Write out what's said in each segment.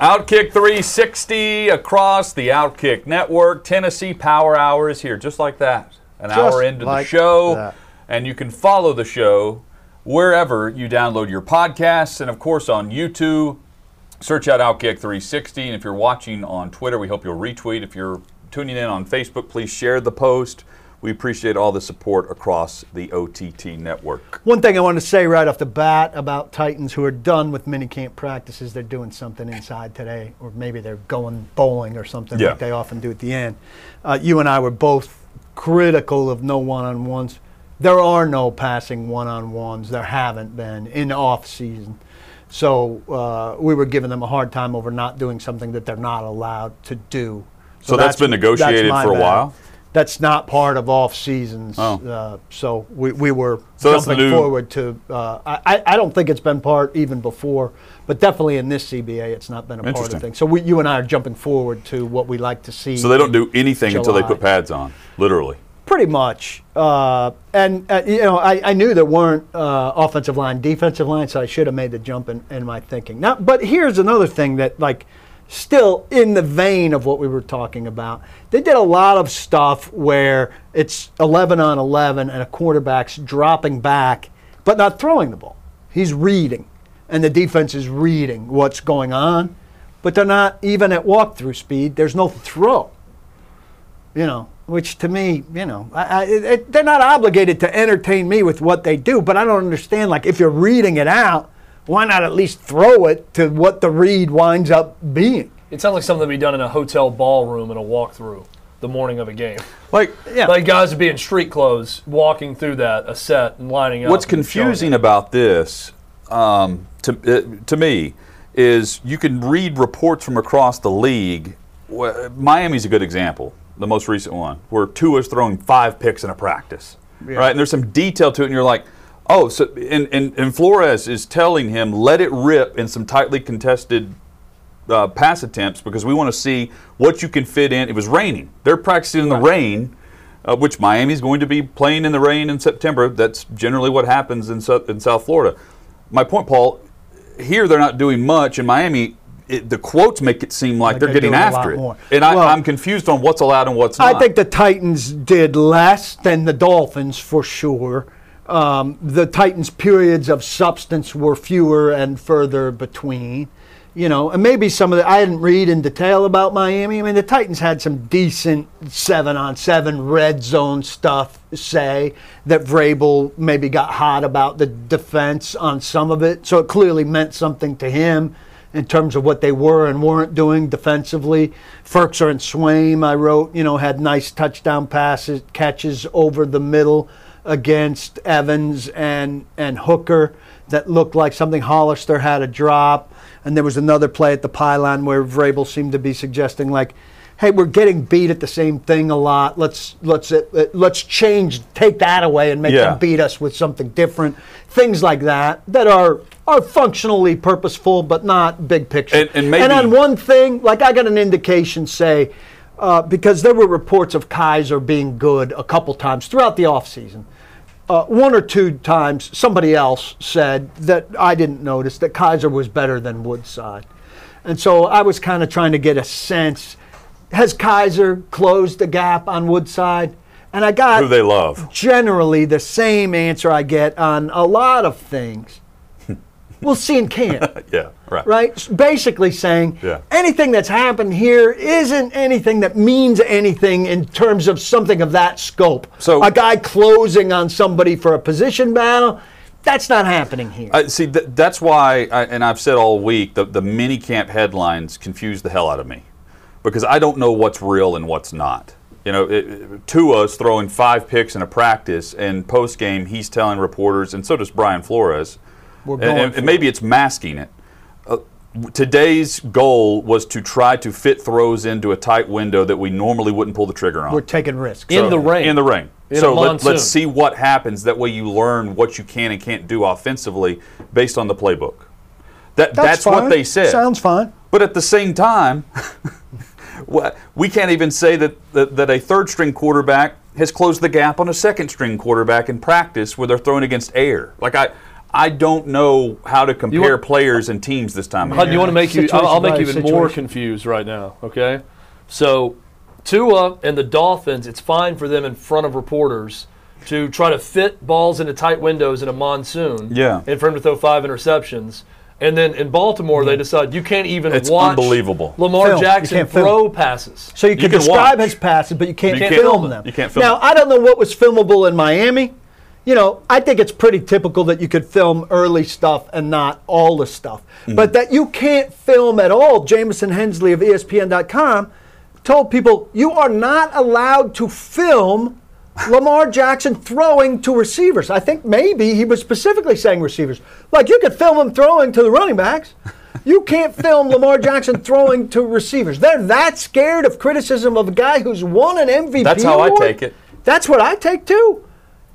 Outkick 360 across the Outkick network. Tennessee Power Hour is here, just like that. An Just hour into like the show. that. And you can follow the show wherever you download your podcasts and, of course, on YouTube. Search out Outkick 360. And if you're watching on Twitter, we hope you'll retweet. If you're tuning in on Facebook, please share the post. We appreciate all the support across the OTT network. One thing I want to say right off the bat about Titans who are done with minicamp practices, they're doing something inside today, or maybe they're going bowling or something Yeah. like they often do at the end. Uh, you and I were both critical of no one on ones. There are no passing one on ones. There haven't been in off season. So uh, we were giving them a hard time over not doing something that they're not allowed to do. So that's been negotiated my for a bad. while? That's not part of off seasons. Oh. Uh, so we, we were So jumping forward to. Uh, I, I don't think it's been part even before, but definitely in this CBA, it's not been a part of the thing. So we, you and I are jumping forward to what we like to see. So they don't do anything until they put pads on, literally. Pretty much. Uh, and, uh, you know, I, I knew there weren't uh, offensive line, defensive line, so I should have made the jump in, in my thinking. Now, but here's another thing that, like, still in the vein of what we were talking about. They did a lot of stuff where it's 11 on 11 and a quarterback's dropping back, but not throwing the ball. He's reading, and the defense is reading what's going on, but they're not even at walkthrough speed. There's no throw you know, which to me, you know, I, I, it- they're not obligated to entertain me with what they do, but I don't understand. Like, if you're reading it out, why not at least throw it to what the read winds up being? It sounds like something to be done in a hotel ballroom in a walkthrough the morning of a game. Like, Yeah. Like guys would be in street clothes walking through that, a set, and lining up. What's confusing about this, um, to uh, to me, is you can read reports from across the league. Miami's a good example, the most recent one, where Tua's throwing five picks in a practice, right? And there's some detail to it, and you're like, oh, so and, and and Flores is telling him let it rip in some tightly contested uh, pass attempts because we want to see what you can fit in. It was raining. They're practicing in the rain, uh, which Miami's going to be playing in the rain in September. That's generally what happens in, Sou- in South Florida. My point, Paul, here they're not doing much. In Miami, it, the quotes make it seem like, Like they're, they're getting doing a lot after it. more. And I, Well- I'm confused on what's allowed and what's not. I think the Titans did less than the Dolphins for sure. Um, the Titans' periods of substance were fewer and further between. You know, and maybe some of the I didn't read in detail about Miami. I mean, the Titans had some decent seven on seven red zone stuff. Say that Vrabel maybe got hot about the defense on some of it, so it clearly meant something to him in terms of what they were and weren't doing defensively. Firkser and Swaim, I wrote, you know, had nice touchdown passes, catches over the middle against Evans and and Hooker that looked like something Hollister had a drop. And there was another play at the pylon where Vrabel seemed to be suggesting like, "Hey, we're getting beat at the same thing a lot. Let's let's uh, uh, let's change, take that away, and make Yeah. them beat us with something different." Things like that that are are functionally purposeful, but not big picture. And- and maybe- on one thing, like I got an indication, say, uh, because there were reports of Kizer being good a couple times throughout the offseason. Uh, one or two times, somebody else said that I didn't notice that Kizer was better than Woodside. And so I was kind of trying to get a sense has Kizer closed the gap on Woodside? And I got who they love. generally the same answer I get on a lot of things. We'll see in camp Yeah, right. right? Basically saying Yeah. anything that's happened here isn't anything that means anything in terms of something of that scope. So- a guy closing on somebody for a position battle, that's not happening here. I, see, th- that's why, I, and I've said all week, the, the mini camp headlines confuse the hell out of me because I don't know what's real and what's not. You know, it, it, Tua's throwing five picks in a practice, and post game, he's telling reporters, and so does Brian Flores. We're and- going and, and maybe it's masking it. Uh, today's goal was to try to fit throws into a tight window that we normally wouldn't pull the trigger on. We're taking risks. In the rain. In the rain. In so let, let's see what happens. That way you learn what you can and can't do offensively based on the playbook. That, that's, what fine. they said. Sounds fine. But at the same time, we can't even say that, that, that a third string quarterback has closed the gap on a second string quarterback in practice where they're throwing against air. Like I, I don't know how to compare want- players and teams this time. of Hud, you want to make you? I'll, I'll make you even by more confused right now. Okay, so Tua and the Dolphins, it's fine for them in front of reporters to try to fit balls into tight windows in a monsoon. Yeah. and for him to throw five interceptions. And then in Baltimore, they decide you can't even It's watch unbelievable. Lamar Film. Jackson can't film. throw passes. So you can, can describe watch. his passes, but you can't, You can't film film them. You can't film Now, them. I don't know what was filmable in Miami. You know, I think it's pretty typical that you could film early stuff and not all the stuff. Mm-hmm. But that you can't film at all, Jamison Hensley of ESPN.com told people you are not allowed to film Lamar Jackson throwing to receivers. I think maybe he was specifically saying receivers. Like you could film him throwing to the running backs. You can't film Lamar Jackson throwing to receivers. They're that scared of criticism of a guy who's won an MVP. That's how I take it. That's what I take too.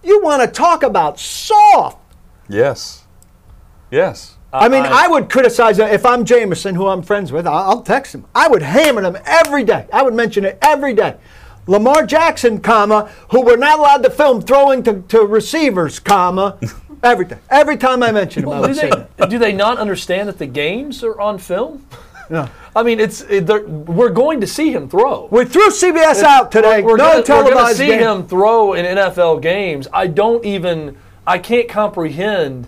You want to talk about soft. Yes. Yes. I mean, I- I would criticize him if I'm Jamison, who I'm friends with. I'll, I'll text him. I would hammer him every day. I would mention it every day. Lamar Jackson, comma, who we're not allowed to film throwing to, to receivers, comma, every day. Every time I mention him, I do would say that. do they not understand that the games are on film? Yeah. I mean, it's it, we're going to see him throw. We threw CBS out today. We're, no gonna, we're gonna see game. him throw in NFL games. I don't even I can't comprehend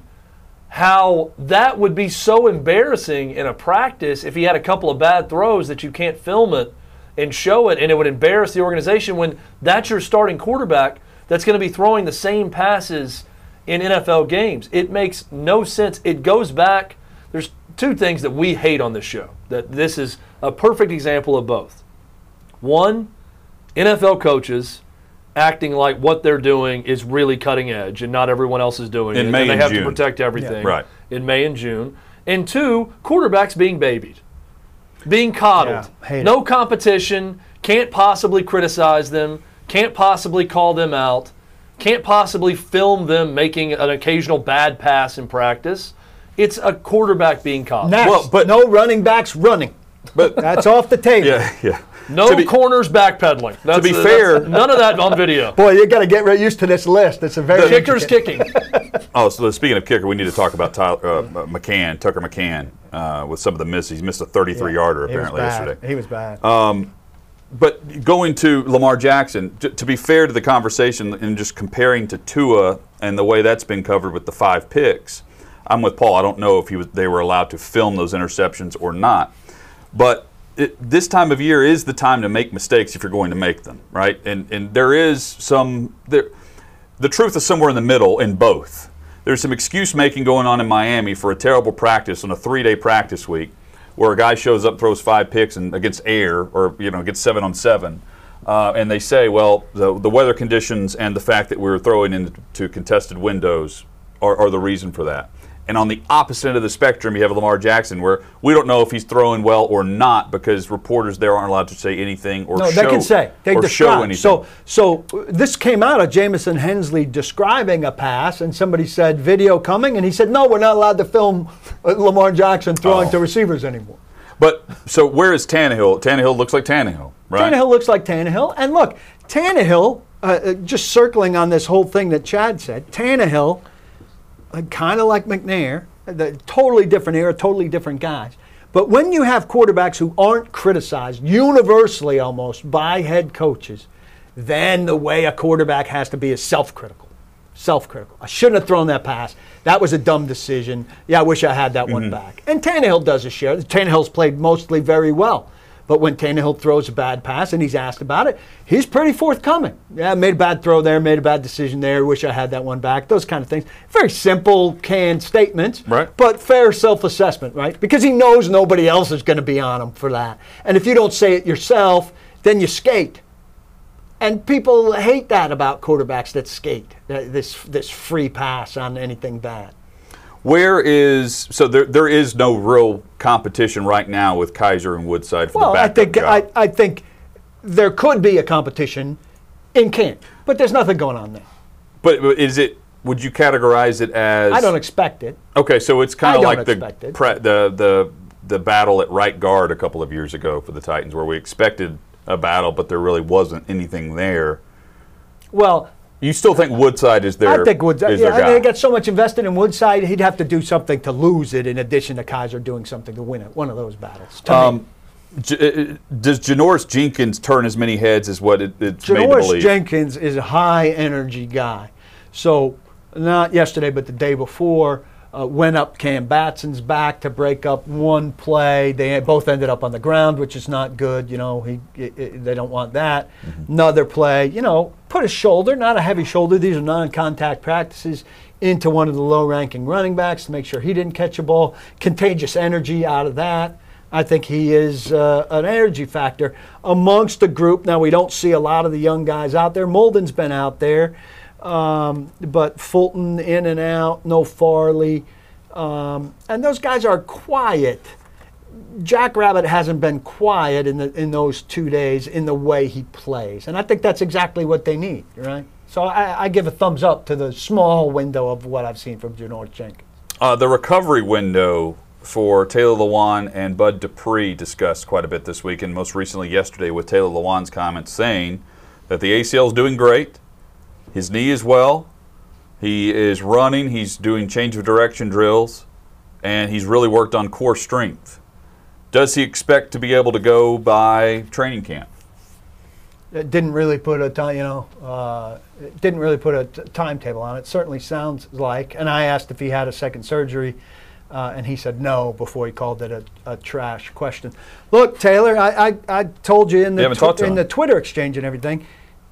how that would be so embarrassing in a practice if he had a couple of bad throws that you can't film it and show it and it would embarrass the organization when that's your starting quarterback that's going to be throwing the same passes in NFL games. It makes no sense. It goes back there's two things that we hate on this show. That this is a perfect example of both. One, NFL coaches acting like what they're doing is really cutting edge and not everyone else is doing In it. May and they and have June. to protect everything Right. in May and June. And two, quarterbacks being babied, being coddled. Yeah, hate no competition, can't possibly criticize them, can't possibly call them out, can't possibly film them making an occasional bad pass in practice. It's a quarterback being coddled. Next, Well, but- no running backs running. But That's off the table. yeah, yeah. No To be- corners backpedaling. That's, be that's- fair- none of that on video. Boy, you got to get right used to this list. It's a very Kickers kicking. Oh, so speaking of kicker, we need to talk about Tyler, uh, McCann, Tucker McCann, uh, with some of the misses. He missed a 33 yarder He was apparently bad. yesterday. He was bad. But going to Lamar Jackson, t- to be fair to the conversation and just comparing to Tua and the way that's been covered with the five picks, I'm with Paul. I don't know if was, they were allowed to film those interceptions or not. But it, this time of year is the time to make mistakes if you're going to make them, right? And and there is some there. The truth is somewhere in the middle in both. There's some excuse making going on in Miami for a terrible practice on a three-day practice week, where a guy shows up, throws five picks, and against air, or you know, gets seven on seven, uh, and they say, well, the, the weather conditions and the fact that we were throwing into contested windows are, are the reason for that. And on the opposite end of the spectrum, you have Lamar Jackson, where we don't know if he's throwing well or not because reporters there aren't allowed to say anything or No, show they can say they or show anything. So, so this came out of Jamison Hensley describing a pass, and somebody said video coming, and he said, "No, we're not allowed to film uh, Lamar Jackson throwing Oh. to receivers anymore." But so where is Tannehill? Tannehill looks like Tannehill, right? Tannehill looks like Tannehill, and look, Tannehill. Uh, uh, just circling on this whole thing that Chad said, Tannehill, kind of like McNair, the totally different era, totally different guys. But when you have quarterbacks who aren't criticized universally almost by head coaches, then the way a quarterback has to be is self-critical. Self-critical. I shouldn't have thrown that pass. That was a dumb decision. Yeah, I wish I had that one mm-hmm. back. And Tannehill does his share. Tannehill's played mostly very well. But when Tannehill throws a bad pass and he's asked about it, he's pretty forthcoming. Yeah, made a bad throw there, made a bad decision there, wish I had that one back, those kind of things. Very simple, canned statements, Right. but fair self assessment, right? Because he knows nobody else is going to be on him for that. And if you don't say it yourself, then you skate. And people hate that about quarterbacks that skate, this, this free pass on anything bad. Where is so there? There is no real competition right now with Kizer and Woodside for Well, the I think job. I, I think there could be a competition in camp, but there's nothing going on there. but, but is it? Would you categorize it as? I don't expect it. Okay, so it's kind of like the, pre, the the the battle at right guard a couple of years ago for the Titans, where we expected a battle, but there really wasn't anything there. Well, You still think Woodside is their I think Woodside. is Yeah, I mean, they got so much invested in Woodside, he'd have to do something to lose it. In addition to Kizer doing something to win it, one of those battles. Um, J- uh, does Janoris Jenkins turn as many heads as what it, it's made to Janoris believe? Jenkins is a high energy guy. So, not yesterday, but the day before, uh, went up Cam Batson's back to break up one play. They both ended up on the ground, which is not good. You know, he, i i they don't want that. Another play, you know, put a shoulder, not a heavy shoulder. These are non contact practices. Into one of the low ranking running backs to make sure he didn't catch a ball. Contagious energy out of that. I think he is uh, an energy factor amongst the group. Now, we don't see a lot of the young guys out there. Molden's been out there, um, but Fulton in and out, no Farley. Um, and those guys are quiet. Jack Rabbit hasn't been quiet in, the, in those two days in the way he plays. And I think that's exactly what they need, right? So I, I give a thumbs up to the small window of what I've seen from Janoris Jenkins. Uh, the recovery window for Taylor Lewan and Bud Dupree discussed quite a bit this week, and most recently yesterday with Taylor Lewan's comments saying that the ACL is doing great, his knee is well, he is running, he's doing change of direction drills, and he's really worked on core strength. Does he expect to be able to go by training camp? It didn't really put a time, you know, uh, it didn't really put a t- timetable on it. Certainly sounds like. And I asked if he had a second surgery, uh, and he said no before he called it a, a trash question. Look, Taylor, I, I, I told you in the in the Twitter exchange and everything.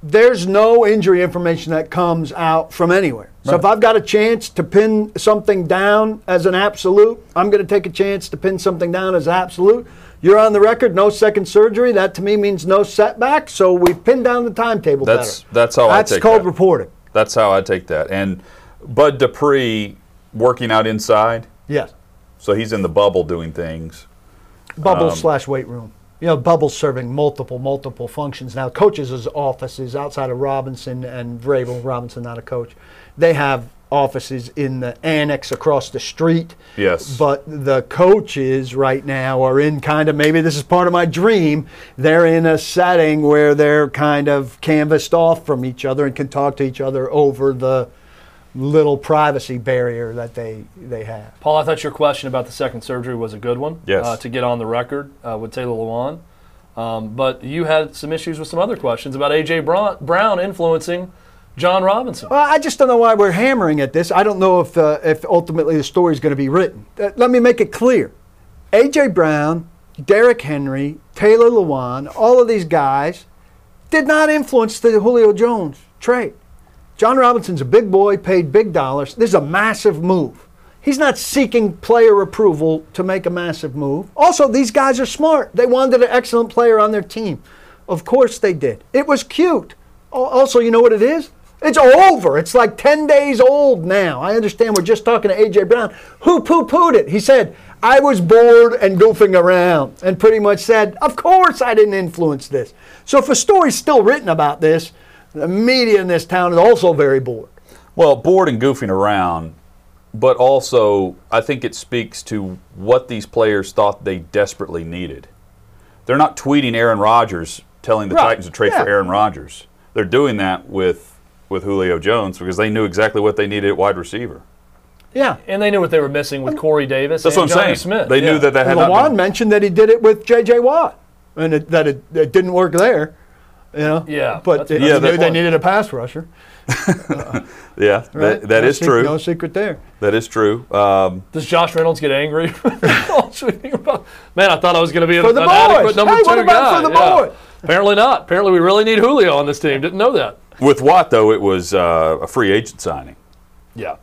There's no injury information that comes out from anywhere. So if I've got a chance to pin something down as an absolute, I'm going to take a chance to pin something down as absolute. You're on the record, no second surgery. That to me means no setback. So we've pinned down the timetable That's- better. that's how I take that. That's take called that. reporting. That's how I take that. And Bud Dupree working out inside, Yes. so he's in the bubble doing things. Bubble Um, slash weight room. You know, bubble serving multiple, multiple functions. Now, coaches' offices outside of Robinson and Vrabel, Robinson not a coach, they have offices in the annex across the street. Yes. But the coaches right now are in kind of maybe this is part of my dream. They're in a setting where they're kind of canvassed off from each other and can talk to each other over the little privacy barrier that they they have. Paul, I thought your question about the second surgery was a good one. Yes. Uh, to get on the record uh, with Taylor Lewan. Um, but you had some issues with some other questions about A.J. Brown, Brown influencing John Robinson. Well, I just don't know why we're hammering at this. I don't know if uh, if ultimately the story is going to be written. Uh, let me make it clear: AJ Brown, Derrick Henry, Taylor Lewan, all of these guys did not influence the Julio Jones trade. John Robinson's a big boy, paid big dollars. This is a massive move. He's not seeking player approval to make a massive move. Also, these guys are smart. They wanted an excellent player on their team. Of course they did. It was cute. Also, you know what it is? It's over. It's like 10 days old now. I understand we're just talking to A.J. Brown, who poo pooed it. He said, I was bored and goofing around, and pretty much said, Of course I didn't influence this. So if a story's still written about this, the media in this town is also very bored. Well, bored and goofing around, but also I think it speaks to what these players thought they desperately needed. They're not tweeting Aaron Rodgers telling the Right, Titans to trade for. Aaron Rodgers. They're doing that with with Julio Jones because they knew exactly what they needed at wide receiver. Yeah. And they knew what they were missing with Corey Davis That's and what I'm Jonnu saying. Smith. They knew that that had And not Lewan been, mentioned that he did it with J.J. Watt, and it, that it, it didn't work there. You know. Yeah, But they Yeah, knew they needed a pass rusher. yeah, Right? that, that no is sec- true. No secret there. That is true. Um, Does Josh Reynolds get angry? Man, I thought I was going to be For an, the an boys. adequate number Hey, two what about guy. for the Yeah. boys? Apparently not. Apparently we really need Julio on this team. Didn't know that. with Watt though, it was uh, a free agent signing. Yeah.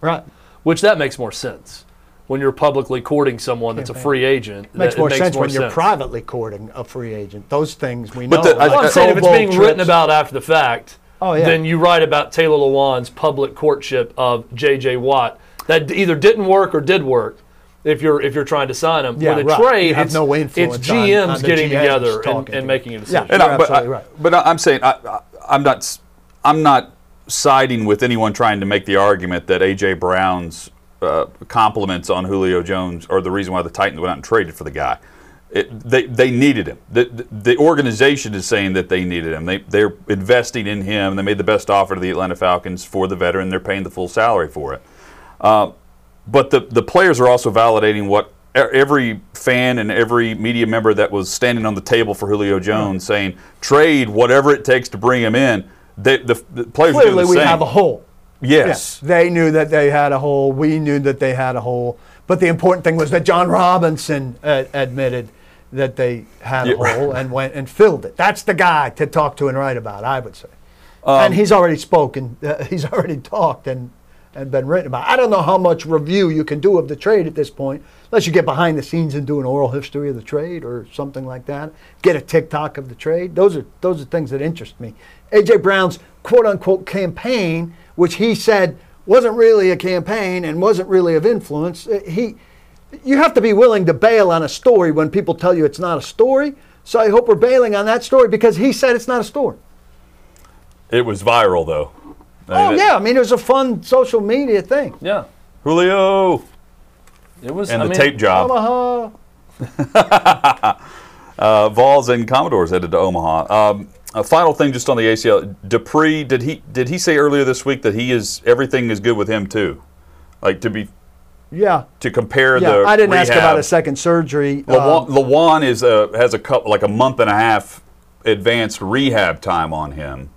Right. Which that makes more sense when you're publicly courting someone that's a free agent. Makes that- it more sense when you're privately courting a free agent. Those things we know. But the- I- like Well, I'm saying if it's Bowl being written about after the fact, Oh, yeah. then you write about Taylor Lewan's public courtship of J.J. Watt that either didn't work or did work. If you're if you're trying to sign him, Yeah, with a right. trade, You have it's, no influence it's GMs on the getting GMs together and, and making a decision. Yeah. And You're I, but, I, absolutely right. but I- I'm saying I, I, I'm not s- I'm not siding with anyone trying to make the argument that AJ Brown's uh, compliments on Julio Jones are the reason why the Titans went out and traded for the guy. It, they, they needed him. The, the, organization is saying that they needed him. They, they're investing in him. They made the best offer to the Atlanta Falcons for the veteran. They're paying the full salary for it. Uh, but the, the players are also validating what every fan and every media member that was standing on the table for Julio Jones saying, trade whatever it takes to bring him in. They, the, the players Clearly, the we have a hole. Yes. Yeah, they knew that they had a hole. We knew that they had a hole. But the important thing was that John Robinson uh, admitted that they had a Yeah, hole and went and filled it. That's the guy to talk to and write about, I would say. Um, and he's already spoken. Uh, he's already talked and, and been written about. I don't know how much review you can do of the trade at this point, unless you get behind the scenes and do an oral history of the trade or something like that. Get a TikTok of the trade. Those are those are things that interest me. AJ Brown's quote unquote campaign, which he said wasn't really a campaign and wasn't really of influence. uh, He, you have to be willing to bail on a story when people tell you it's not a story. So I hope we're bailing on that story because he said it's not a story. It was viral, though. I Oh mean, yeah, I mean it was a fun social media thing. Yeah. Julio It was. and I the mean, tape job. Omaha. Uh, Vols and Commodores headed to Omaha. Um, a final thing, just on the ACL. Dupree, did he did he say earlier this week that he is everything is good with him too? Like to be Yeah, to compare yeah. the. I didn't ask about a second surgery. Lewan, Um, Lewan is a, has a couple like a month and a half advanced rehab time on him.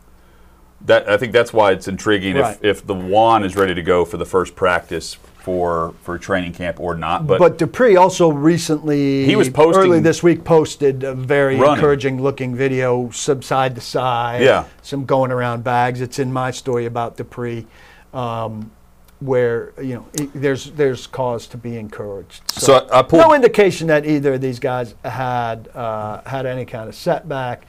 That I think that's why it's intriguing Right. if if the Juan is ready to go for the first practice for for training camp or not. But, but, Dupree also recently He was posting- early this week posted a very Running. encouraging looking video, side to side. Yeah. some going around bags. It's in my story about Dupree, um, where you know i- there's there's cause to be encouraged. So I- I pulled- no indication that either of these guys had uh, had any kind of setback.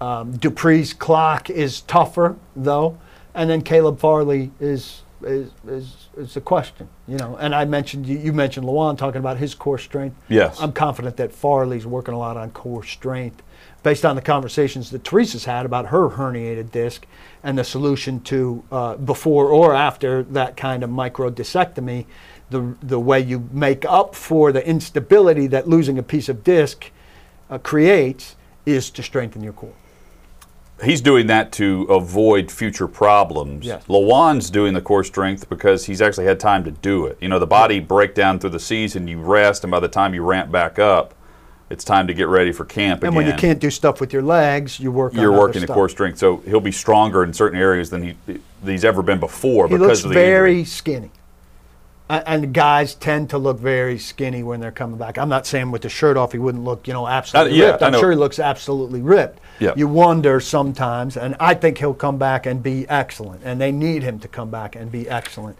Um, Dupree's clock is tougher though, and then Caleb Farley is is is, is a question, you know. And I mentioned you, you mentioned Lewan talking about his core strength. Yes. I'm confident that Farley's working a lot on core strength, based on the conversations that Teresa's had about her herniated disc and the solution to uh, before or after that kind of microdiscectomy. The the way you make up for the instability that losing a piece of disc uh, creates is to strengthen your core. He's doing that to avoid future problems. Yes. Lewan's doing the core strength because he's actually had time to do it. You know, the body breakdown through the season, you rest, and by the time you ramp back up, it's time to get ready for camp And again. when you can't do stuff with your legs, you work. you're on other working the core strength, so he'll be stronger in certain areas than he he's ever been before He because looks of the very injury. skinny. And guys tend to look very skinny when they're coming back. I'm not saying with the shirt off he wouldn't look, you know, absolutely Uh, yeah, ripped. I'm sure he looks absolutely ripped. Yeah. You wonder sometimes, and I think he'll come back and be excellent. And they need him to come back and be excellent.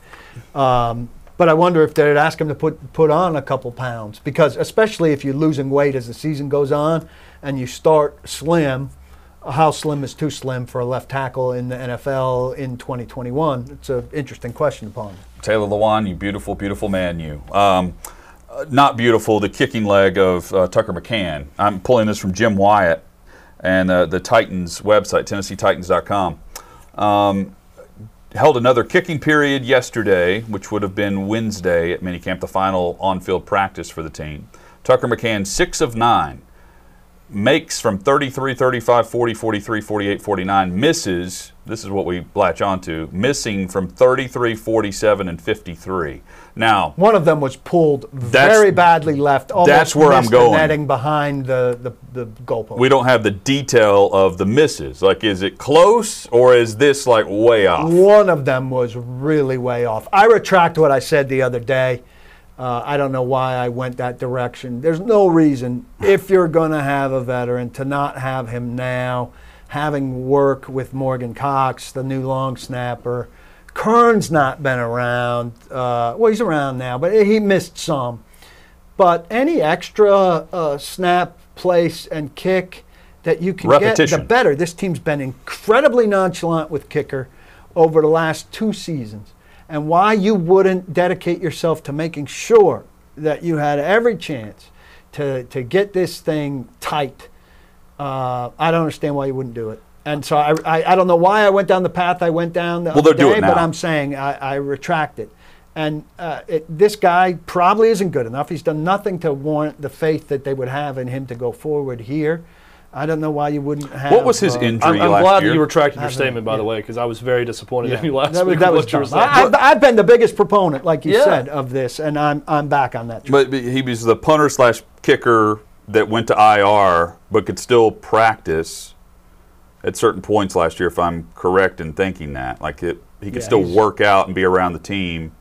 Um, but I wonder if they'd ask him to put put on a couple pounds because, especially if you're losing weight as the season goes on, and you start slim, how slim is too slim for a left tackle in the NFL in 2021? It's an interesting question to ponder. Taylor Lewan, you beautiful, beautiful man, you. Um, uh, not beautiful, the kicking leg of uh, Tucker McCann. I'm pulling this from Jim Wyatt and uh, the Titans website, TennesseeTitans.com. Um, held another kicking period yesterday, which would have been Wednesday at minicamp, the final on field practice for the team. Tucker McCann, six of nine, makes from 33, 35, 40, 43, 48, 49, misses, this is what we latch onto, missing from 33, 47, and 53. Now, One of them was pulled very badly left. That's where I'm going. netting behind the the, the goalpost. we don't have the detail of the misses. Like, is it close or is this like way off? One of them was really way off. I retract what I said the other day. Uh, I don't know why I went that direction. There's no reason, if you're going to have a veteran, to not have him now, having work with Morgan Cox, the new long snapper. Kern's not been around. Uh, well, he's around now, but he missed some. But any extra uh, snap, place, and kick that you can get, the better. This team's been incredibly nonchalant with kicker over the last two seasons. And why you wouldn't dedicate yourself to making sure that you had every chance to, to get this thing tight, uh, I don't understand why you wouldn't do it. And so I, I, I don't know why I went down the path I went down the Well, other day, but. I'm saying I, I retract it. And uh, it, this guy probably isn't good enough. He's done nothing to warrant the faith that they would have in him to go forward here. I don't know why you wouldn't have. What was his uh, injury I'm, I'm last glad year? that you retracted your Haven't- statement, by the way, because I was very disappointed Yeah. in you last that, was- week. that with was what you saying. I, I've, I've been the biggest proponent, like you Yeah. said, of this, and I'm I'm back on that. train. But but he was the punter slash kicker that went to IR, but could still practice at certain points last year, if I'm correct in thinking that. Like it, he could Yeah, still work out and be around the team.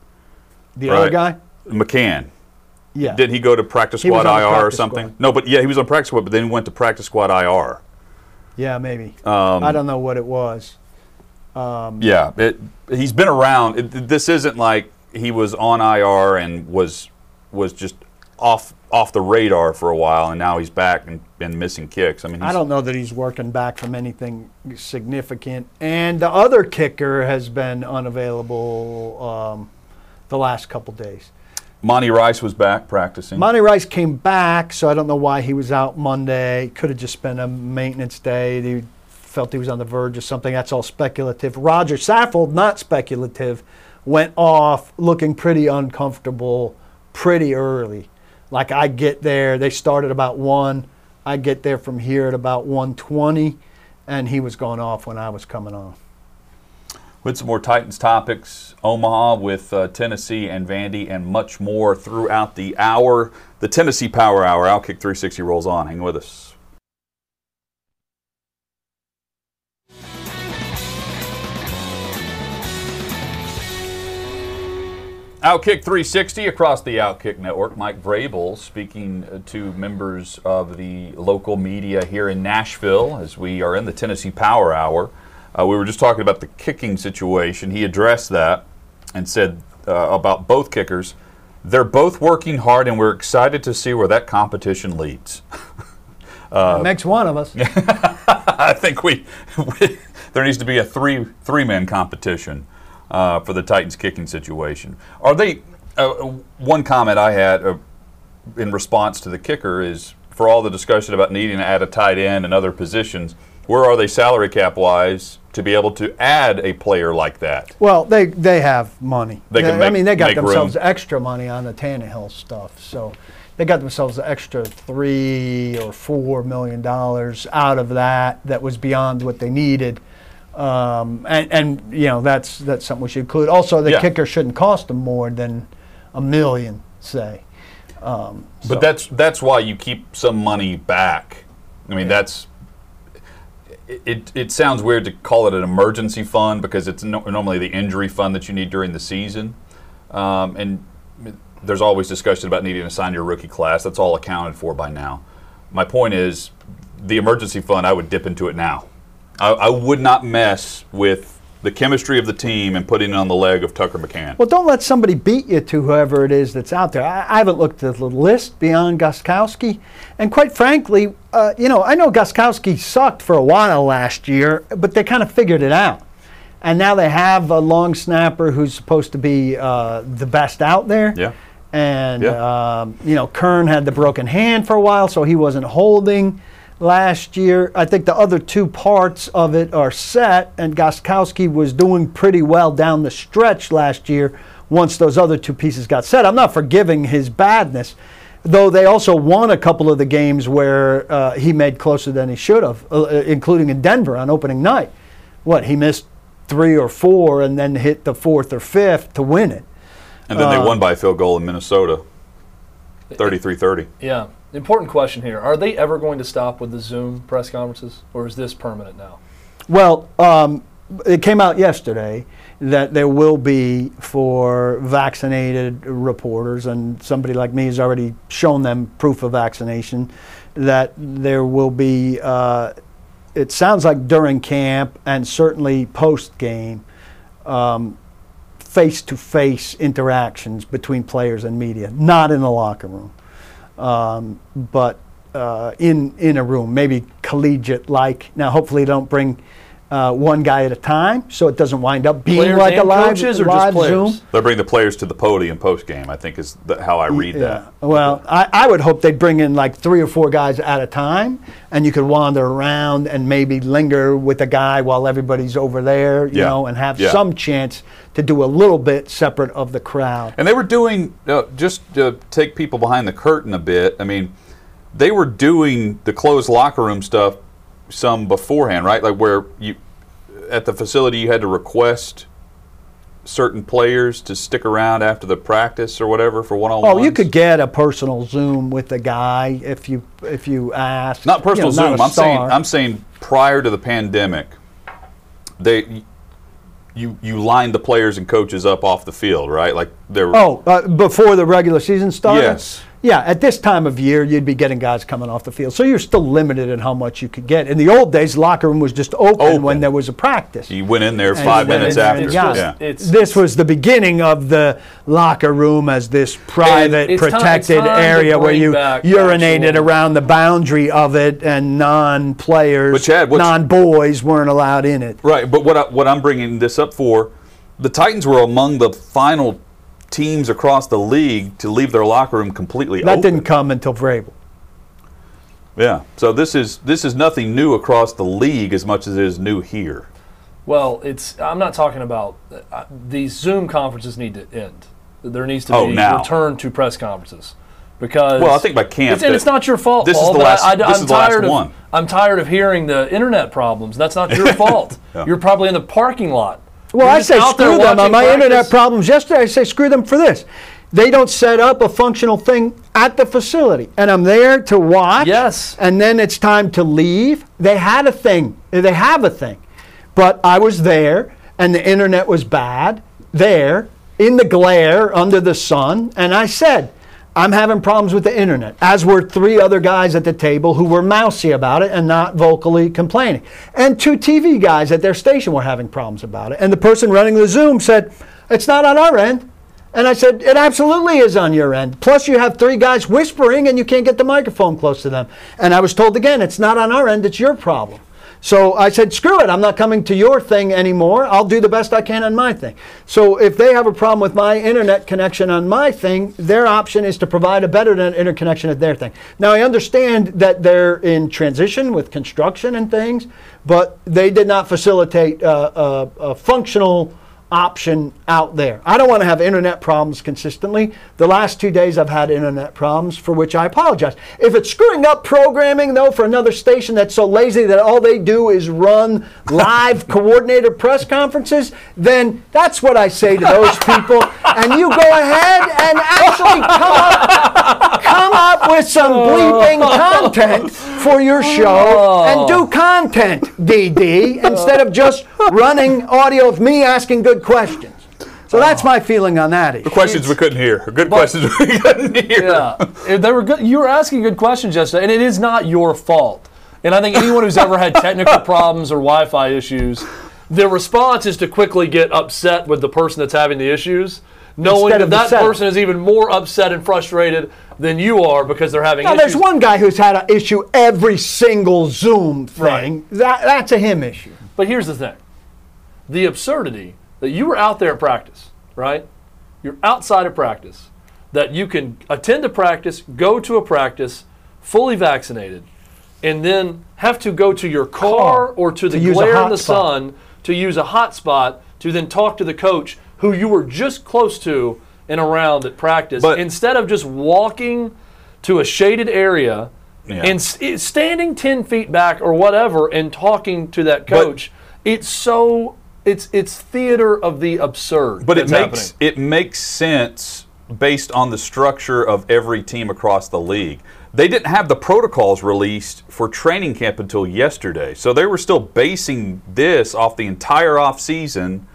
the other guy, McCann. Yeah, Did he go to practice squad IR or something? squad. No, but yeah, he was on practice squad, but then he went to practice squad IR. yeah, maybe. Um, I don't know what it was. Um, Yeah, it, he's been around. It, this isn't like he was on IR and was was just off off the radar for a while, and now he's back and been missing kicks. I mean, I don't know that he's working back from anything significant. And the other kicker has been unavailable um, the last couple days. Monty Rice was back practicing. Monty Rice came back, so I don't know why he was out Monday. Could have just been a maintenance day. He felt he was on the verge of something. That's all speculative. Roger Saffold, not speculative, went off looking pretty uncomfortable pretty early. Like I get there, they started about one. I get there from here at about 120, and he was going off when I was coming on. With some more Titans topics, Omaha with uh, Tennessee and Vandy, and much more throughout the hour. The Tennessee Power Hour, Outkick 360 rolls on. Hang with us. Outkick 360 across the Outkick Network. Mike Vrabel speaking uh, to members of the local media here in Nashville as we are in the Tennessee Power Hour. Uh, we were just talking about the kicking situation. He addressed that and said uh, about both kickers. They're both working hard, and we're excited to see where that competition leads. Next one of us. I think we, we there needs to be a three three man competition uh, for the Titans kicking situation. Are they? Uh, one comment I had uh, in response to the kicker is for all the discussion about needing to add a tight end and other positions. Where are they salary cap wise to be able to add a player like that? Well, they they have money. They can I make- mean, they got themselves room. extra money on the Tannehill stuff, so they got themselves an extra three or four million dollars out of that. That was beyond what they needed, um, and and you know that's that's something we should include. Also, the Yeah. kicker shouldn't cost them more than a million, say. Um, so- But that's that's why you keep some money back. I mean, that's it. It sounds weird to call it an emergency fund because it's no, normally the injury fund that you need during the season, um, and there's always discussion about needing to sign your rookie class. That's all accounted for by now. My point is, the emergency fund. I would dip into it now. I, I would not mess with the chemistry of the team and putting it on the leg of Tucker McCann. Well, don't let somebody beat you to whoever it is that's out there. I, I haven't looked at the list beyond Gostkowski, and quite frankly, uh, you know, I know Gostkowski sucked for a while last year, but they kind of figured it out, and now they have a long snapper who's supposed to be uh, the best out there. Yeah. And Yeah. um, you know, Kern had the broken hand for a while, so he wasn't holding last year. I think the other two parts of it are set, and Gostkowski was doing pretty well down the stretch last year once those other two pieces got set. I'm not forgiving his badness, though they also won a couple of the games where uh, he made closer than he should have, uh, including in Denver on opening night. What, he missed three or four and then hit the fourth or fifth to win it. And then they Uh, won by a field goal in Minnesota, 33-30. Yeah. Important question here. Are they ever going to stop with the Zoom press conferences, or is this permanent now? Well, um, it came out yesterday that there will be for vaccinated reporters, and somebody like me has already shown them proof of vaccination, that there will be, uh, it sounds like during camp and certainly post game, face to face interactions between players and media, not in the locker room um, but uh, in in a room, maybe collegiate like. Now, hopefully, don't bring uh, one guy at a time, so it doesn't wind up being Players like a and live, coaches or just live players? Zoom. They'll bring the players to the podium post game. I think is the, how I read that. Well, I, I would hope they'd bring in like three or four guys at a time, and you could wander around and maybe linger with a guy while everybody's over there, you Yeah. know, and have Yeah. some chance to do a little bit separate of the crowd. And they were doing uh, just to take people behind the curtain a bit. I mean, they were doing the closed locker room stuff some beforehand, right? Like where you at the facility you had to request certain players to stick around after the practice or whatever for one on one. Oh, you could get a personal Zoom with the guy if you if you asked. not personal you know, Zoom. not I'm saying. I'm saying prior to the pandemic, they you you lined the players and coaches up off the field, right? Like there were Oh, uh, before the regular season started? Yes. Yeah, at this time of year, you'd be getting guys coming off the field. So you're still limited in how much you could get. In the old days, the locker room was just open, Open. when there was a practice. you went in there five then minutes it's- after. it's yeah. it's- this was the beginning of the locker room as this private, It's protected time to area where you back urinated actual- around the boundary of it, and non-players, But Chad, non-boys weren't allowed in it. Right, but what I, what I'm bringing this up for, the Titans were among the final teams across the league to leave their locker room completely That open. didn't come until Vrabel. Yeah, so this is this is nothing new across the league as much as it is new here. Well, it's. I'm not talking about uh, these Zoom conferences need to end. There needs to Oh, be now. return to press conferences because. Well, I think by camp It's, and it's not your fault. this is the last- I, this am is the last tired of, one. I'm tired of hearing the internet problems. That's not your fault. Yeah. You're probably in the parking lot. Well, You're I say screw them on my internet problems yesterday. I say screw them for this. They don't set up a functional thing at the facility, and I'm there to watch. Yes. And then it's time to leave. They had a thing. They have a thing, but I was there, and the internet was bad there in the glare under the sun, and I said. I'm having problems with the internet, as were three other guys at the table who were mousy about it and not vocally complaining. And two TV guys at their station were having problems about it. And the person running the Zoom said, It's not on our end. And I said, It absolutely is on your end. Plus, you have three guys whispering and you can't get the microphone close to them. And I was told again, It's not on our end, it's your problem. So I said, screw it, I'm not coming to your thing anymore. I'll do the best I can on my thing. So if they have a problem with my internet connection on my thing, their option is to provide a better interconnection at their thing. Now I understand that they're in transition with construction and things, but they did not facilitate uh, a, a functional option out there. I don't want to have internet problems consistently. The last two days I've had internet problems for which I apologize. If it's screwing up programming though for another station that's so lazy that all they do is run live coordinated press conferences, then that's what I say to those people. And you go ahead and actually come up, come up with some bleeping content for your show and do oh. content, DD, instead of just running audio of me asking good questions. So that's my feeling on that issue. Questions we couldn't hear. Good questions we couldn't hear. Yeah, they were good. You were asking good questions yesterday, and it is not your fault. And I think anyone who's ever had technical problems or Wi-Fi issues, the response is to quickly get upset with the person that's having the issues, knowing that that person is even more upset and frustrated than you are because they're having Now, issues. there's one guy who's had an issue every single Zoom thing. Right. That, that's a him issue. But here's the thing the absurdity that you were out there at practice, right? You're outside of practice, that you can attend a practice, go to a practice fully vaccinated, and then have to go to your car, Car or to the to glare in the hotspot. sun to use a hotspot to then talk to the coach who you were just close to and around at practice But- instead of just walking to a shaded area Yeah. and st- standing 10 feet back or whatever and talking to that But- coach it's so it's it's theater of the absurd But it makes happening. it makes sense based on the structure of every team across the league. They didn't have the protocols released for training camp until yesterday. So they were still basing this off the entire off season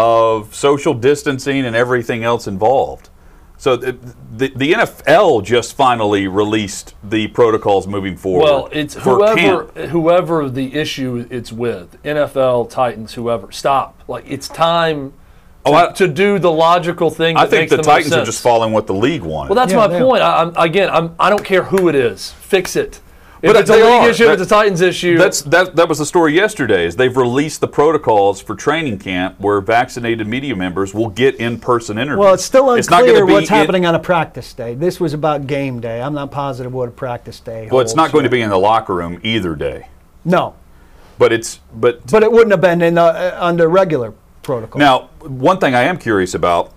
of social distancing and everything else involved. So the, the, the NFL just finally released the protocols moving forward. well it's for whoever camp. whoever the issue it's with NFL Titans whoever stop like it's time to, Oh, I- to do the logical thing I think makes the the Titans are just following what the league wanted. well that's Yeah, my point I, I'm, again I'm, I don't care who it is fix it If But it's a they league are. issue, That- it's a Titans issue. That's that. That was the story yesterday. Is they've released the protocols for training camp where vaccinated media members will get in-person interviews. Well, it's still not gonna unclear be what's in- happening on a practice day. This was about game day. I'm not positive what a practice day. well, it's holds not going to be in the locker room either day. No, But it's but but it wouldn't have been in uh, under regular protocol. Now, one thing I am curious about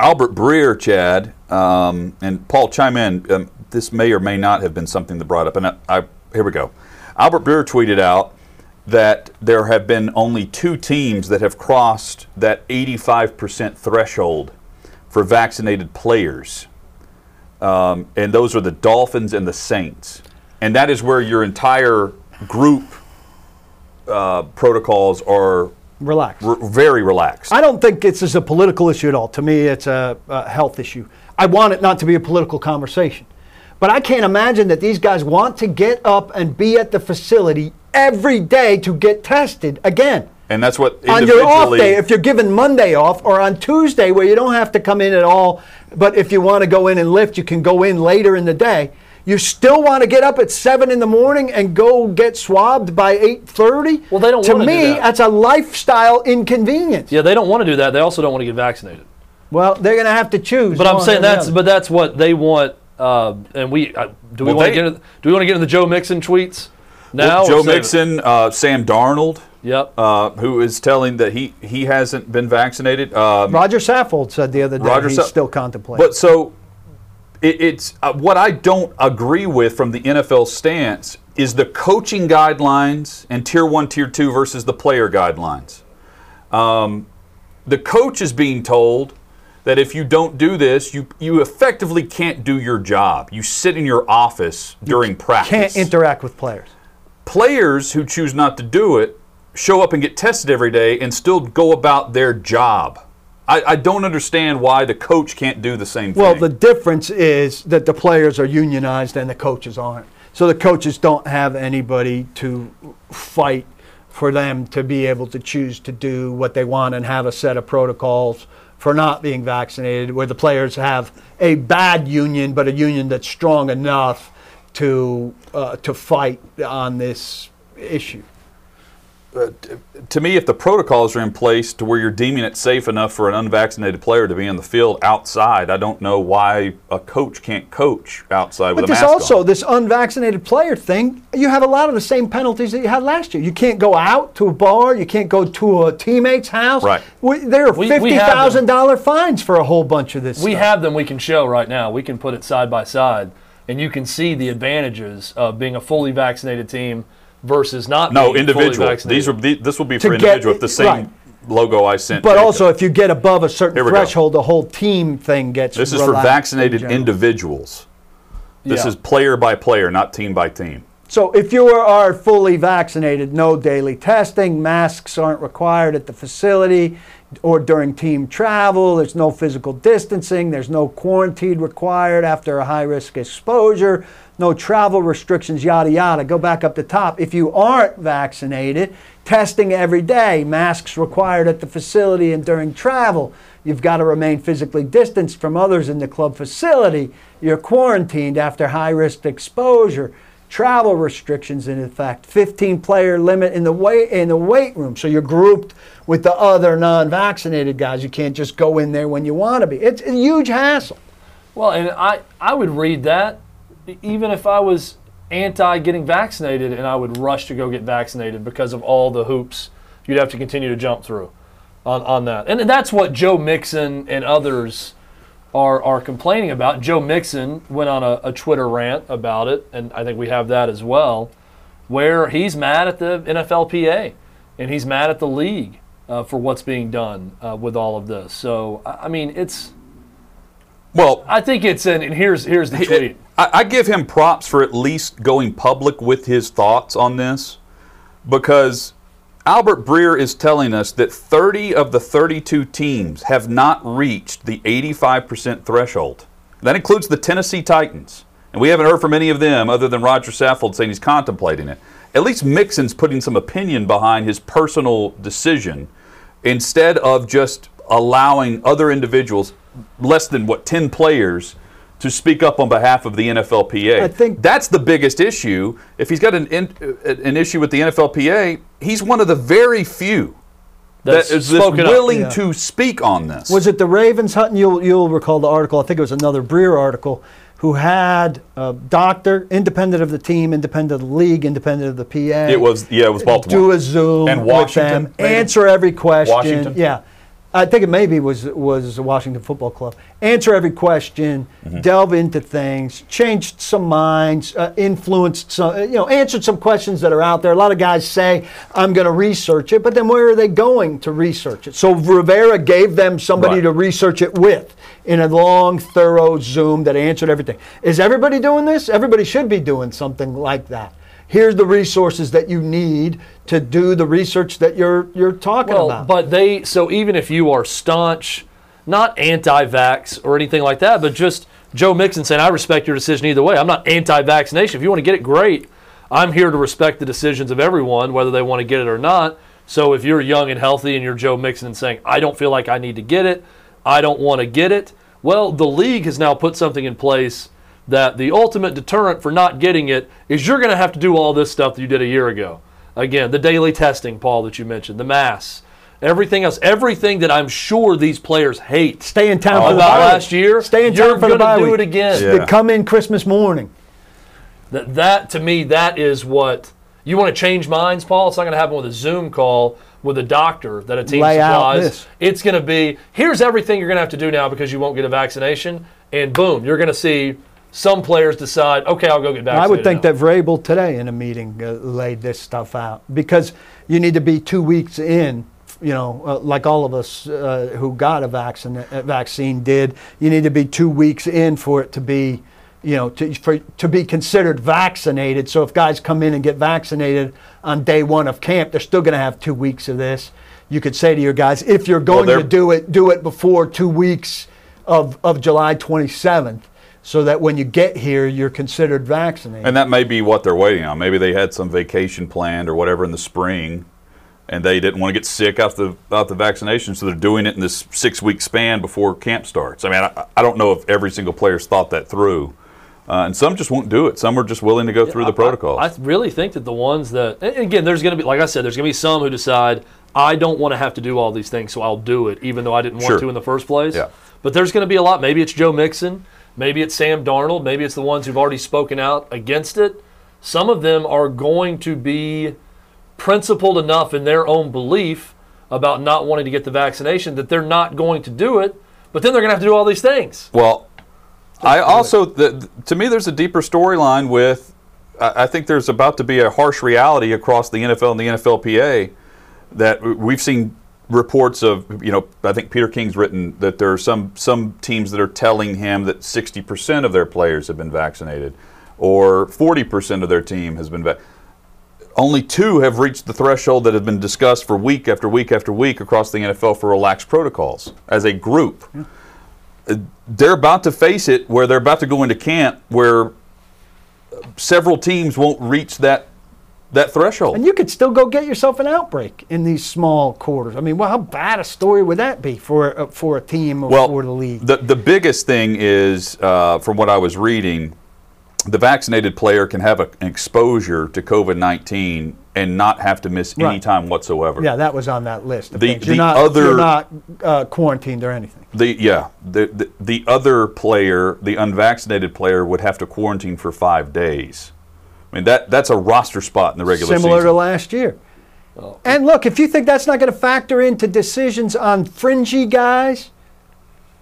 Albert Breer, Chad, um, and Paul, chime in. Um, this may or may not have been something that brought up. And I, I, here we go. Albert Breer tweeted out that there have been only two teams that have crossed that 85% threshold for vaccinated players. Um, and those are the Dolphins and the Saints. And that is where your entire group uh, protocols are Relax. r- very relaxed. I don't think this is a political issue at all. To me, it's a, a health issue. I want it not to be a political conversation. But I can't imagine that these guys want to get up and be at the facility every day to get tested again. and that's what On your off day, if you're given Monday off, or on Tuesday where you don't have to come in at all, but if you want to go in and lift, you can go in later in the day. You still want to get up at seven in the morning and go get swabbed by eight thirty? Well, they don't To wanna do me, that. that's a lifestyle inconvenience. yeah, they don't want to do that. They also don't want to get vaccinated. Well, they're going to have to choose. But I'm saying that's but that's what they want. Uh, and we uh, do we Well, want they- to get into, do we want to get into the Joe Mixon tweets now? or Joe? Mixon, uh, Sam Darnold, Yep. uh, who is telling that he he hasn't been vaccinated. Um, Rodger Saffold said the other day Rodger he's Sa- still contemplating. But so it, it's uh, what I don't agree with from the NFL stance is the coaching guidelines and tier one, tier two versus the player guidelines. Um, the coach is being told that if you don't do this, you you effectively can't do your job. You sit in your office during practice. Can't interact with players. players who choose not to do it show up and get tested every day and still go about their job. I, I don't understand why the coach can't do the same thing. Well, the difference is that the players are unionized and the coaches aren't. So the coaches don't have anybody to fight for them to be able to choose to do what they want and have a set of protocols for not being vaccinated, where the players have a bad union, but a union that's strong enough to uh, to fight on this issue. Uh, to me, if the protocols are in place to where you're deeming it safe enough for an unvaccinated player to be in the field outside, I don't know why a coach can't coach outside But with a this mask also, on. this unvaccinated player thing, you have a lot of the same penalties that you had last year. You can't go out to a bar, you can't go to a teammate's house. Right. We, there are We- we fifty have them. thousand dollar fines for a whole bunch of this. We stuff. have them we can show right now. We can put it side by side, and you can see the advantages of being a fully vaccinated team versus not No, being fully individual. vaccinated. These are this will be for individual with the same right. logo I sent. But Jacob. also, if you get above a certain we go. threshold, the whole team thing gets. this is for relaxed in vaccinated individuals. This Yeah. is player by player, not team by team. So if you are fully vaccinated, no daily testing, masks aren't required at the facility or during team travel, there's no physical distancing, there's no quarantine required after a high risk exposure, no travel restrictions, yada yada. Go back up the top. If you aren't vaccinated, testing every day, masks required at the facility and during travel. You've got to remain physically distanced from others in the club facility. You're quarantined after high risk exposure travel restrictions in effect, 15 player limit in the weight in the weight room. So you're grouped with the other non-vaccinated guys. You can't just go in there when you want to be. It's a huge hassle. Well, and I, I would read that even if I was anti getting vaccinated and I would rush to go get vaccinated because of all the hoops you'd have to continue to jump through on, on that. And that's what Joe Mixon and others are, are complaining about. Joe Mixon went on a, a Twitter rant about it, and I think we have that as well, where he's mad at the NFLPA and he's mad at the league uh, for what's being done uh, with all of this. So, I mean, it's. Well, I think it's an. And here's here's the tweet. I, I give him props for at least going public with his thoughts on this because Albert Breer is telling us that 30 of the 32 teams have not reached the 85% threshold. That includes the Tennessee Titans. And we haven't heard from any of them other than Rodger Saffold saying he's contemplating it. At least Mixon's putting some opinion behind his personal decision instead of just allowing other individuals, less than what, 10 players, to speak up on behalf of the NFLPA. I think- that's the biggest issue. If he's got an in, uh, an issue with the NFLPA, he's one of the very few That's that is spoken willing Yeah. to speak on this. Was it the Ravens, Hutton? You'll, you'll recall the article. I think it was another Breer article who had a doctor, independent of the team, independent of the league, independent of the PA. It was yeah, it was Baltimore. Do a Zoom And with Washington, them, maybe? answer every question. Washington? Yeah. I think it maybe was was the Washington Football Club. Answer every question, Mm-hmm. delve into things, changed some minds, uh, influenced some, uh, you know, answered some questions that are out there. A lot of guys say, "I'm going to research it," but then where are they going to research it? So Rivera gave them somebody Right. to research it with in a long, thorough Zoom that answered everything. Is everybody doing this? Everybody should be doing something like that. Here's the resources that you need to do the research that you're you're talking Well, about. but they so even if you are staunch, not anti-vax or anything like that, but just Joe Mixon saying, "I respect your decision either way. I'm not anti-vaccination. If you want to get it, great. I'm here to respect the decisions of everyone, whether they want to get it or not. So if you're young and healthy and you're Joe Mixon and saying, I don't feel like I need to get it, I don't want to get it, well, the league has now put something in place." That the ultimate deterrent for not getting it is you're going to have to do all this stuff that you did a year ago. Again, the daily testing, Paul, that you mentioned, the mass, everything else, everything that I'm sure these players hate. Stay in town for the about bye last year. Stay in you're town for the gonna do it again. Yeah. They come in Christmas morning. That, that to me, that is what you want to change minds, Paul. It's not going to happen with a Zoom call with a doctor that a team Lay out supplies. this. It's going to be here's everything you're going to have to do now because you won't get a vaccination, and boom, you're going to see some players decide, okay, I'll go get vaccinated. I would think now. that Vrabel today in a meeting uh, laid this stuff out because you need to be two weeks in. You know, uh, like all of us uh, who got a vaccine, a vaccine did. You need to be two weeks in for it to be, you know, to, for, to be considered vaccinated. So if guys come in and get vaccinated on day one of camp, they're still going to have two weeks of this. You could say to your guys, if you're going they're- to do it, do it before two weeks of, of July 27th, so that when you get here, you're considered vaccinated. And that may be what they're waiting on. Maybe they had some vacation planned or whatever in the spring, and they didn't want to get sick off the off the vaccination, so they're doing it in this six week span before camp starts. I mean, I, I don't know if every single player's thought that through, uh, and some just won't do it. Some are just willing to go through the protocol. I, I really think that the ones that, and again, there's going to be, like I said, there's going to be some who decide, I don't want to have to do all these things, so I'll do it, even though I didn't want Sure. to in the first place. Yeah. But there's going to be a lot. Maybe it's Joe Mixon. Maybe it's Sam Darnold. Maybe it's the ones who've already spoken out against it. Some of them are going to be principled enough in their own belief about not wanting to get the vaccination that they're not going to do it, but then they're going to have to do all these things. Well, I also, the, to me, there's a deeper storyline with. I I think there's about to be a harsh reality across the NFL and the NFLPA that we've seen reports of. You know, I think Peter King's written that there are some some teams that are telling him that 60% of their players have been vaccinated, or 40% of their team has been vaccinated. Only two have reached the threshold that have been discussed for week after week after week across the NFL for relaxed protocols as a group they're about to face it where they're about to go into camp where several teams won't reach that that threshold. And you could still go get yourself an outbreak in these small quarters. I mean, well, how bad a story would that be for a, for a team or well, for the league? The the biggest thing is, uh, from what I was reading, the vaccinated player can have a, an exposure to COVID nineteen and not have to miss any time whatsoever. yeah, that was on that list. The- the not, other- not uh, quarantined or anything. The yeah the, the the other player, the unvaccinated player, would have to quarantine for five days. I mean that that's a roster spot in the regular Similar season. to last year. And look, if you think that's not going to factor into decisions on fringy guys,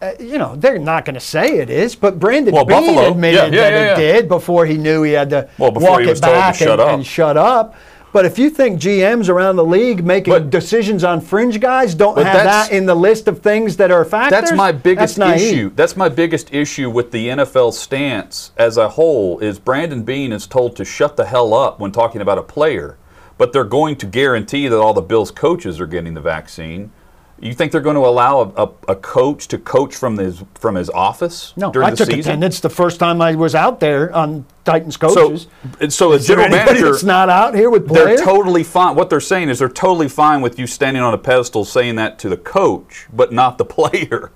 uh, you know they're not going to say it is. But Brandon Well, Beane Buffalo, admitted yeah, yeah, that yeah, it did before he knew he had to Well, before walk he it was told to back shut and, up. and shut up. But if you think GMs around the league making But- decisions on fringe guys don't have that in the list of things that are factors, That's my biggest that's issue. That's my biggest issue with the NFL stance as a whole is Brandon Beane is told to shut the hell up when talking about a player, but they're going to guarantee that all the Bills coaches are getting the vaccine. You think they're going to allow a, a, a coach to coach from his from his office No, during I the took season? attendance the first time I was out there on Titans coaches. so a Is there general manager that's not out here with players. they're totally fine. What they're saying is they're totally fine with you standing on a pedestal saying that to the coach, but not the player.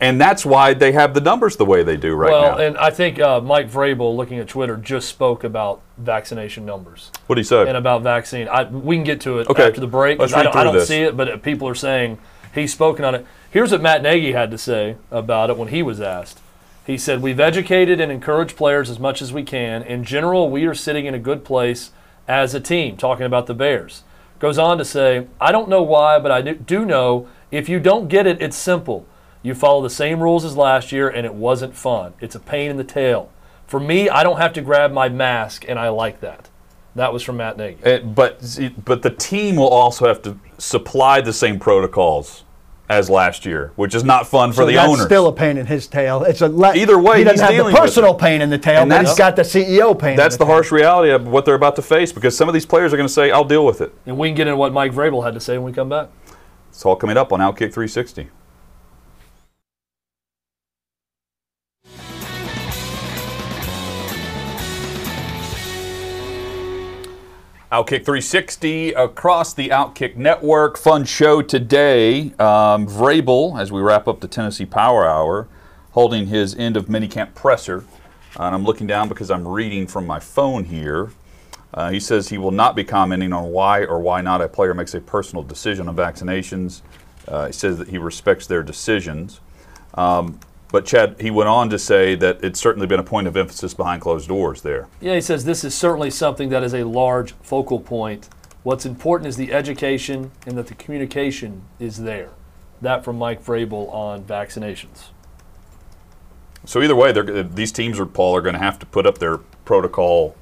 And that's why they have the numbers the way they do right well, now. Well, and I think uh, Mike Vrabel, looking at Twitter, just spoke about vaccination numbers what do you say? and about vaccine. I, we can get to it Okay. after the break. Let's I don't, I don't this. see it, but people are saying he's spoken on it. Here's what Matt Nagy had to say about it when he was asked. He said, We've educated and encouraged players as much as we can. In general, we are sitting in a good place as a team, talking about the Bears. Goes on to say, I don't know why, but I do know if you don't get it, it's simple. You follow the same rules as last year, and it wasn't fun. It's a pain in the tail. For me, I don't have to grab my mask, and I like that. That was from Matt Nagy. Uh, but but the team will also have to supply the same protocols as last year, which is not fun for So the that's owners. still a pain in his tail. It's a le- Either way, he doesn't he's have dealing the personal it. pain in the tail, And but he's that's- got the CEO pain. That's in the tail. harsh reality of what they're about to face because some of these players are going to say, "I'll deal with it." And we can get into what Mike Vrabel had to say when we come back. It's all coming up on Outkick 360. Outkick 360 across the Outkick network. Fun show today. Um, Vrabel, as we wrap up the Tennessee Power Hour, holding his end of minicamp presser. And I'm looking down because I'm reading from my phone here. Uh, he says he will not be commenting on why or why not a player makes a personal decision on vaccinations. Uh, he says that he respects their decisions. Um, but Chad, he went on to say that it's certainly been a point of emphasis behind closed doors there. Yeah, he says this is certainly something that is a large focal point. What's important is the education and that the communication is there. That from Mike Vrabel on vaccinations. So either way, they're, uh, these teams are Paul are going to have to put up their protocol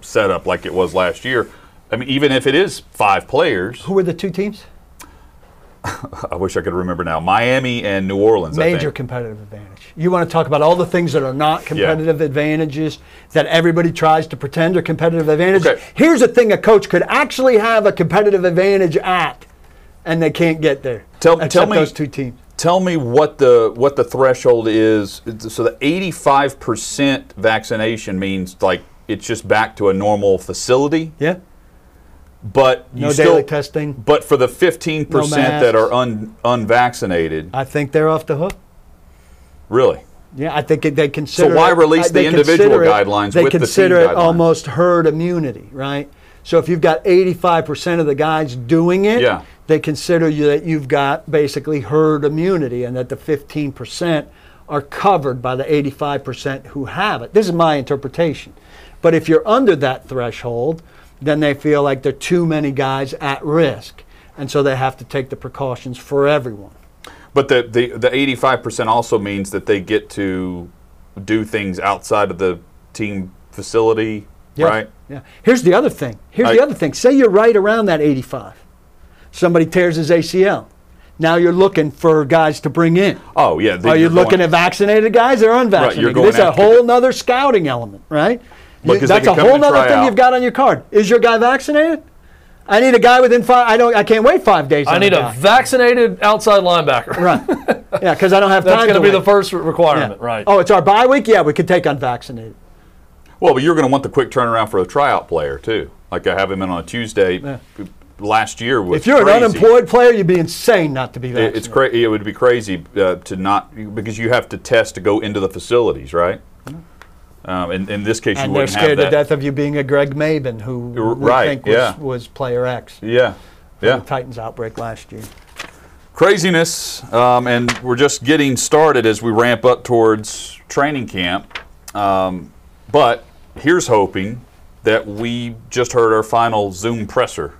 setup like it was last year. I mean, even if it is five players, Who were the two teams? I wish I could remember now. Miami and New Orleans. I Major competitive advantage. You want to talk about all the things that are not competitive advantages that everybody tries to pretend are competitive advantages. Okay. Here's a thing a coach could actually have a competitive advantage at, and they can't get there. Tell- tell me- those two teams. Tell me what the what the threshold is. So the eighty five percent vaccination means like it's just back to a normal facility, Yeah. But you No still, daily testing. But for the fifteen percent that are un, unvaccinated, I think they're off the hook. really, Yeah, I think they consider. So why it- release uh, they the individual it- guidelines They with the consider it guidelines? almost herd immunity, right? So if you've got 85% of the guys doing it, Yeah. they consider you that you've got basically herd immunity, and that the 15% are covered by the 85% who have it. This is my interpretation. But if you're under that threshold, then they feel like there are too many guys at risk, and so they have to take the precautions for everyone. But the the the eighty five percent also means that they get to do things outside of the team facility, Yeah. right? Yeah. Here's the other thing. Here's I- the other thing. Say you're right around that 85. Somebody tears his ACL. Now you're looking for guys to bring in. Oh yeah. Are you looking going- at vaccinated guys or unvaccinated? going this is a whole the- nother scouting element, right? You- that's a whole other thing out. you've got on your card. Is your guy vaccinated? I need a guy within five. I don't. I can't wait five days. I need a guy. vaccinated outside linebacker. right. Yeah, because I don't have time. That's going to be wait. the first re- Yeah. requirement, right? Oh, it's our bye week. Yeah, we could take unvaccinated. Well, but you're going to want the quick turnaround for a tryout player too. Like I have him in on a Tuesday. Last year was If you're crazy. an unemployed player, you'd be insane not to be It- vaccinated. It's crazy. It would be crazy uh, to not because you have to test to go into the facilities, right? Um, in, in this case, you And they're wouldn't have scared to death of you being a Greg Mabin, who R- right, think was, yeah. was player X. Yeah, yeah. The Titans outbreak last year. craziness, um, and we're just getting started as we ramp up towards training camp. Um, but here's hoping that we just heard our final Zoom presser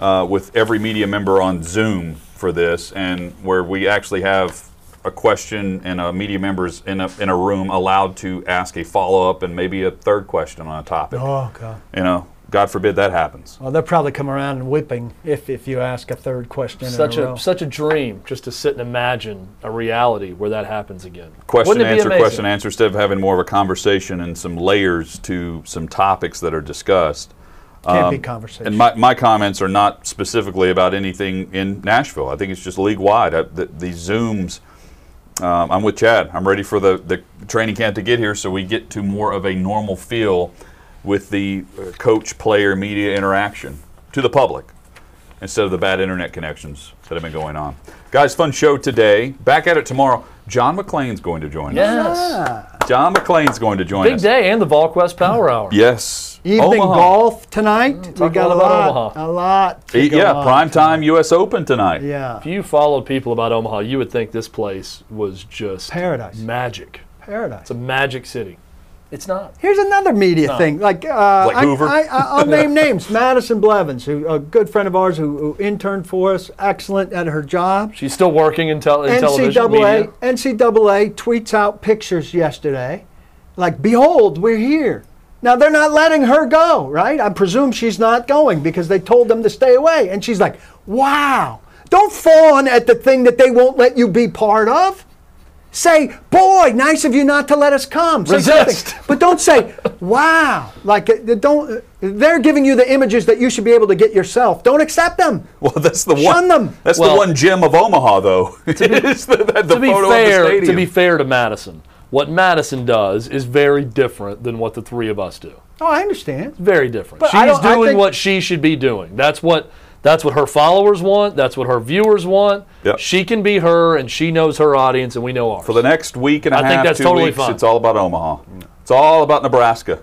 uh, with every media member on Zoom for this, and where we actually have a question and a media members in a in a room allowed to ask a follow up and maybe a third question on a topic. Oh God. You know, God forbid that happens. Well, they'll probably come around and whipping if, if you ask a third question. Such in a, row. a such a dream just to sit and imagine a reality where that happens again. question Wouldn't answer question answer instead of having more of a conversation and some layers to some topics that are discussed can't be Um, conversation. and my, my comments are not specifically about anything in nashville i think it's just league wide I, the, these zooms um, i'm with chad i'm ready for the, the training camp to get here so we get to more of a normal feel with the uh, coach player media interaction to the public instead of the bad internet connections that have been going on. Guys, fun show today. Back at it tomorrow. John McClain's going to join us. Yes. John McClain's going to join Big us. Big day and the VolQuest Power mm. Hour. Yes. Evening Omaha. golf tonight. Mm, we talk got a a lot about lot, Omaha. a lot. to E- go Yeah, on. prime time U.S. Open tonight. Yeah, If you followed people about Omaha, you would think this place was just Paradise. magic. paradise. It's a magic city. It's not. Here's another media thing. Like, uh, Like I, Hoover? I, I, I'll name names. Madison Blevins, who a good friend of ours who, who interned for us, excellent at her job. She's still working in, tel- in television media. NCAA, NCAA tweets out pictures yesterday, like, "Behold, we're here." Now they're not letting her go, right? I presume she's not going because they told them to stay away, and she's like, "Wow!" Don't fawn at the thing that they won't let you be part of. Say, "Boy, nice of you not to let us come." Say Resist. something. but don't say, "Wow!" Like, uh, don't. uh, They're giving you the images that you should be able to get yourself. Don't accept them. Well, that's the Shun one. them. That's Well- the one gem of Omaha, though. The, the to be fair, to be fair to Madison, what Madison does is very different than what the three of us do. Oh, I understand. Very different. But She's doing think- what she should be doing. That's what that's what her followers want. That's what her viewers want. Yep. She can be her, and she knows her audience, and we know ours. For the next week and a I half, think that's two totally weeks, fine. it's all about Omaha. It's all about Nebraska.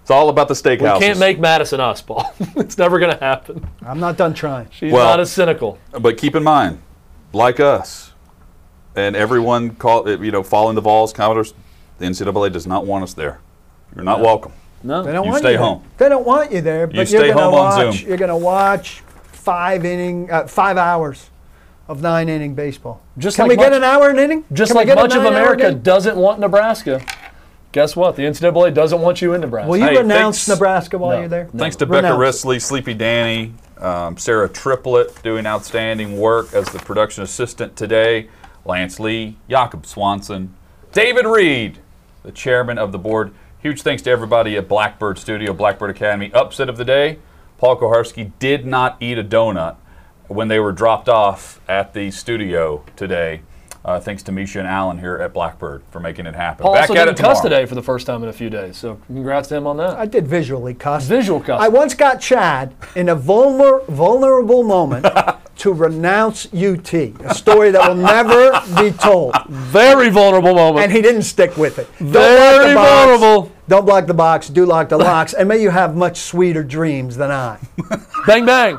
It's all about the steakhouse. we steakhouses. can't make Madison us, Paul. it's never going to happen. I'm not done trying. She's Well- not as cynical. But keep in mind, like us, and everyone call you know following the Vols, Commodores, the NCAA does not want us there. You're not welcome. No. They don't You want stay you there. home. They don't want you there, but stay you're gonna home on watch. Zoom. You're gonna watch five inning, uh, five hours of nine inning baseball. Just Can like we get much- an hour an inning? Just Can like much of America doesn't want Nebraska. Guess what? The NCAA doesn't want you in Nebraska. Will you Hey, renounce thanks- Nebraska while No. you're there? Thanks to Becca Renounce it. Risley, Sleepy Danny, um, Sarah Triplett doing outstanding work as the production assistant today, Lance Lee, Jakob Swanson, David Reed, the chairman of the board. Huge thanks to everybody at Blackbird Studio, Blackbird Academy. Upset of the day, Paul Kuharsky did not eat a donut when they were dropped off at the studio today. Uh, thanks to Misha and Alan here at Blackbird for making it happen. Paul Back also at didn't it cuss today for the first time in a few days. So congrats to him on that. I did visually cuss. Visual cuss. I once got Chad in a vulner, vulnerable moment to renounce UT, a story that will never be told. Very vulnerable moment. And he didn't stick with it. Don't Very block the box. vulnerable. Don't block the box. Do lock the locks. And may you have much sweeter dreams than I. bang bang.